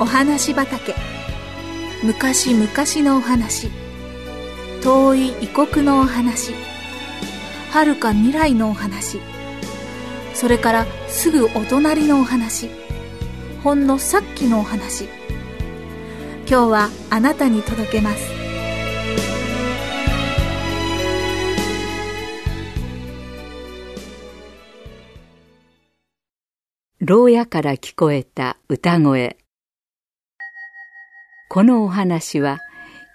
お話畑。昔々のお話。遠い異国のお話。遥か未来のお話。それからすぐお隣のお話。ほんのさっきのお話。今日はあなたに届けます。牢屋から聞こえた歌声。このお話は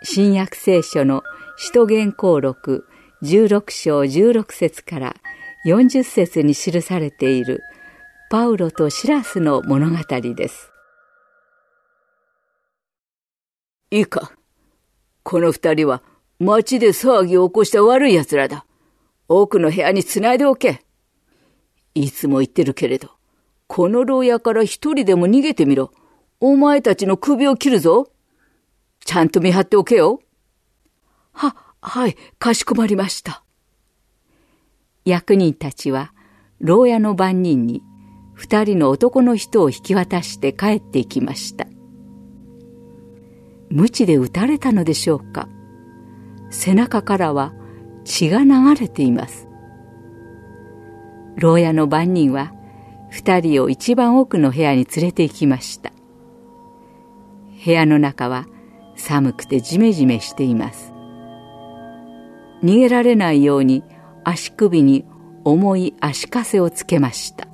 新約聖書の使徒言行録16章16節から40節に記されているパウロとシラスの物語です。いいか。この二人は町で騒ぎを起こした悪い奴らだ。奥の部屋に繋いでおけ。いつも言ってるけれど、この牢屋から一人でも逃げてみろ。お前たちの首を切るぞ。ちゃんと見張っておけよ。は、はい、かしこまりました。役人たちは、牢屋の番人に、二人の男の人を引き渡して帰っていきました。鞭で撃たれたのでしょうか。背中からは血が流れています。牢屋の番人は二人を一番奥の部屋に連れて行きました。部屋の中は寒くてジメジメしています。逃げられないように足首に重い足かせをつけました。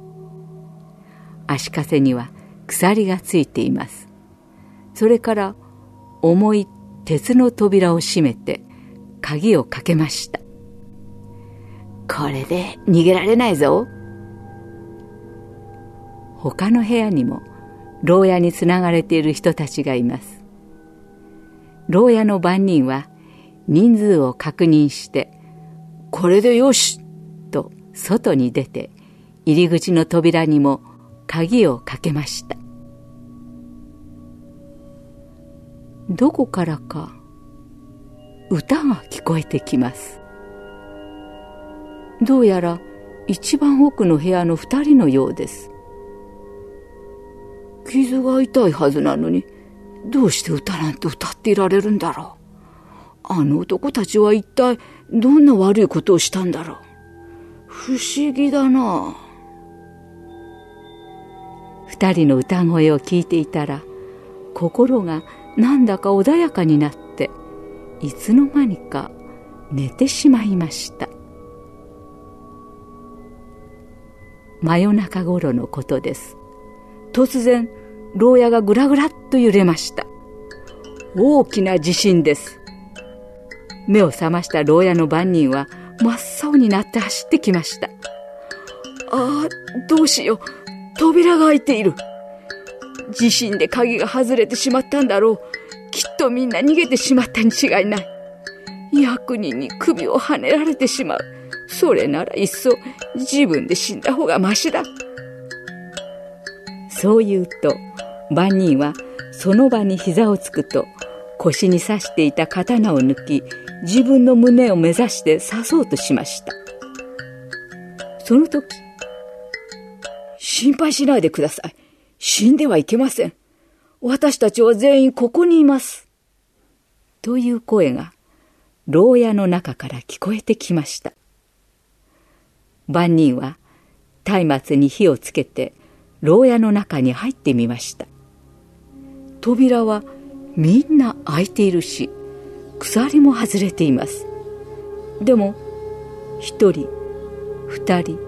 足かせには鎖がついています。それから重い鉄の扉を閉めて鍵をかけました。これで逃げられないぞ。他の部屋にも牢屋につながれている人たちがいます。牢屋の番人は人数を確認して、これでよしと外に出て入り口の扉にも鍵をかけました。どこからか歌が聞こえてきます。どうやら一番奥の部屋の二人のようです。傷が痛いはずなのに、どうして歌なんて歌っていられるんだろう？あの男たちは一体どんな悪いことをしたんだろう？不思議だな。二人の歌声を聞いていたら、心がなんだか穏やかになって、いつの間にか寝てしまいました。真夜中頃のことです。突然、牢屋がぐらぐらっと揺れました。大きな地震です。目を覚ました牢屋の番人は真っ青になって走ってきました。ああ、どうしよう。扉が開いている。地震で鍵が外れてしまったんだろう。きっとみんな逃げてしまったに違いない。役人に首をはねられてしまう。それならいっそ自分で死んだ方がましだ。そう言うと、万人はその場に膝をつくと、腰に刺していた刀を抜き、自分の胸を目指して刺そうとしました。その時、心配しないでください。死んではいけません。私たちは全員ここにいます。という声が、牢屋の中から聞こえてきました。万人は、松明に火をつけて、牢屋の中に入ってみました扉はみんな開いているし鎖も外れています。でも一人二人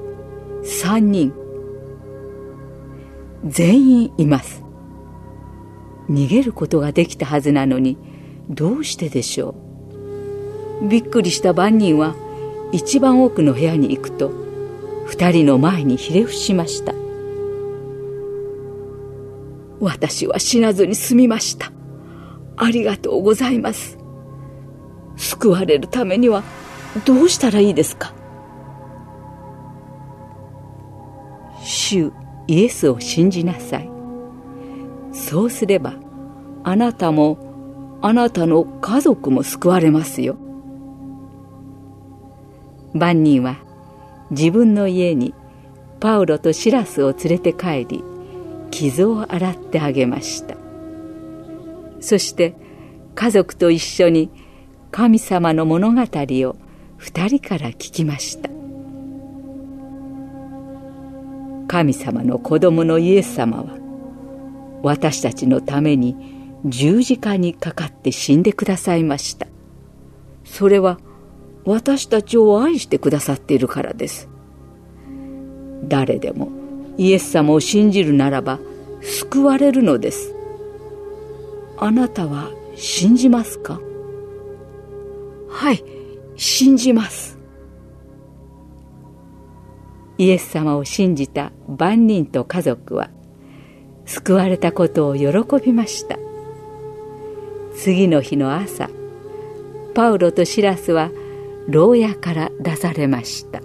三人全員います。逃げることができたはずなのにどうしてでしょう。びっくりした番人は一番奥の部屋に行くと二人の前にひれ伏しました。私は死なずに済みました。ありがとうございます。救われるためにはどうしたらいいですか？主イエスを信じなさい。そうすればあなたもあなたの家族も救われますよ。万人は自分の家にパウロとシラスを連れて帰り傷を洗ってあげました。そして家族と一緒に神様の物語を二人から聞きました。神様の子供のイエス様は私たちのために十字架にかかって死んでくださいました。それは私たちを愛してくださっているからです。誰でもイエス様を信じるならば救われるのです。あなたは信じますか？はい信じます。イエス様を信じた万人と家族は救われたことを喜びました。次の日の朝パウロとシラスは牢屋から出されました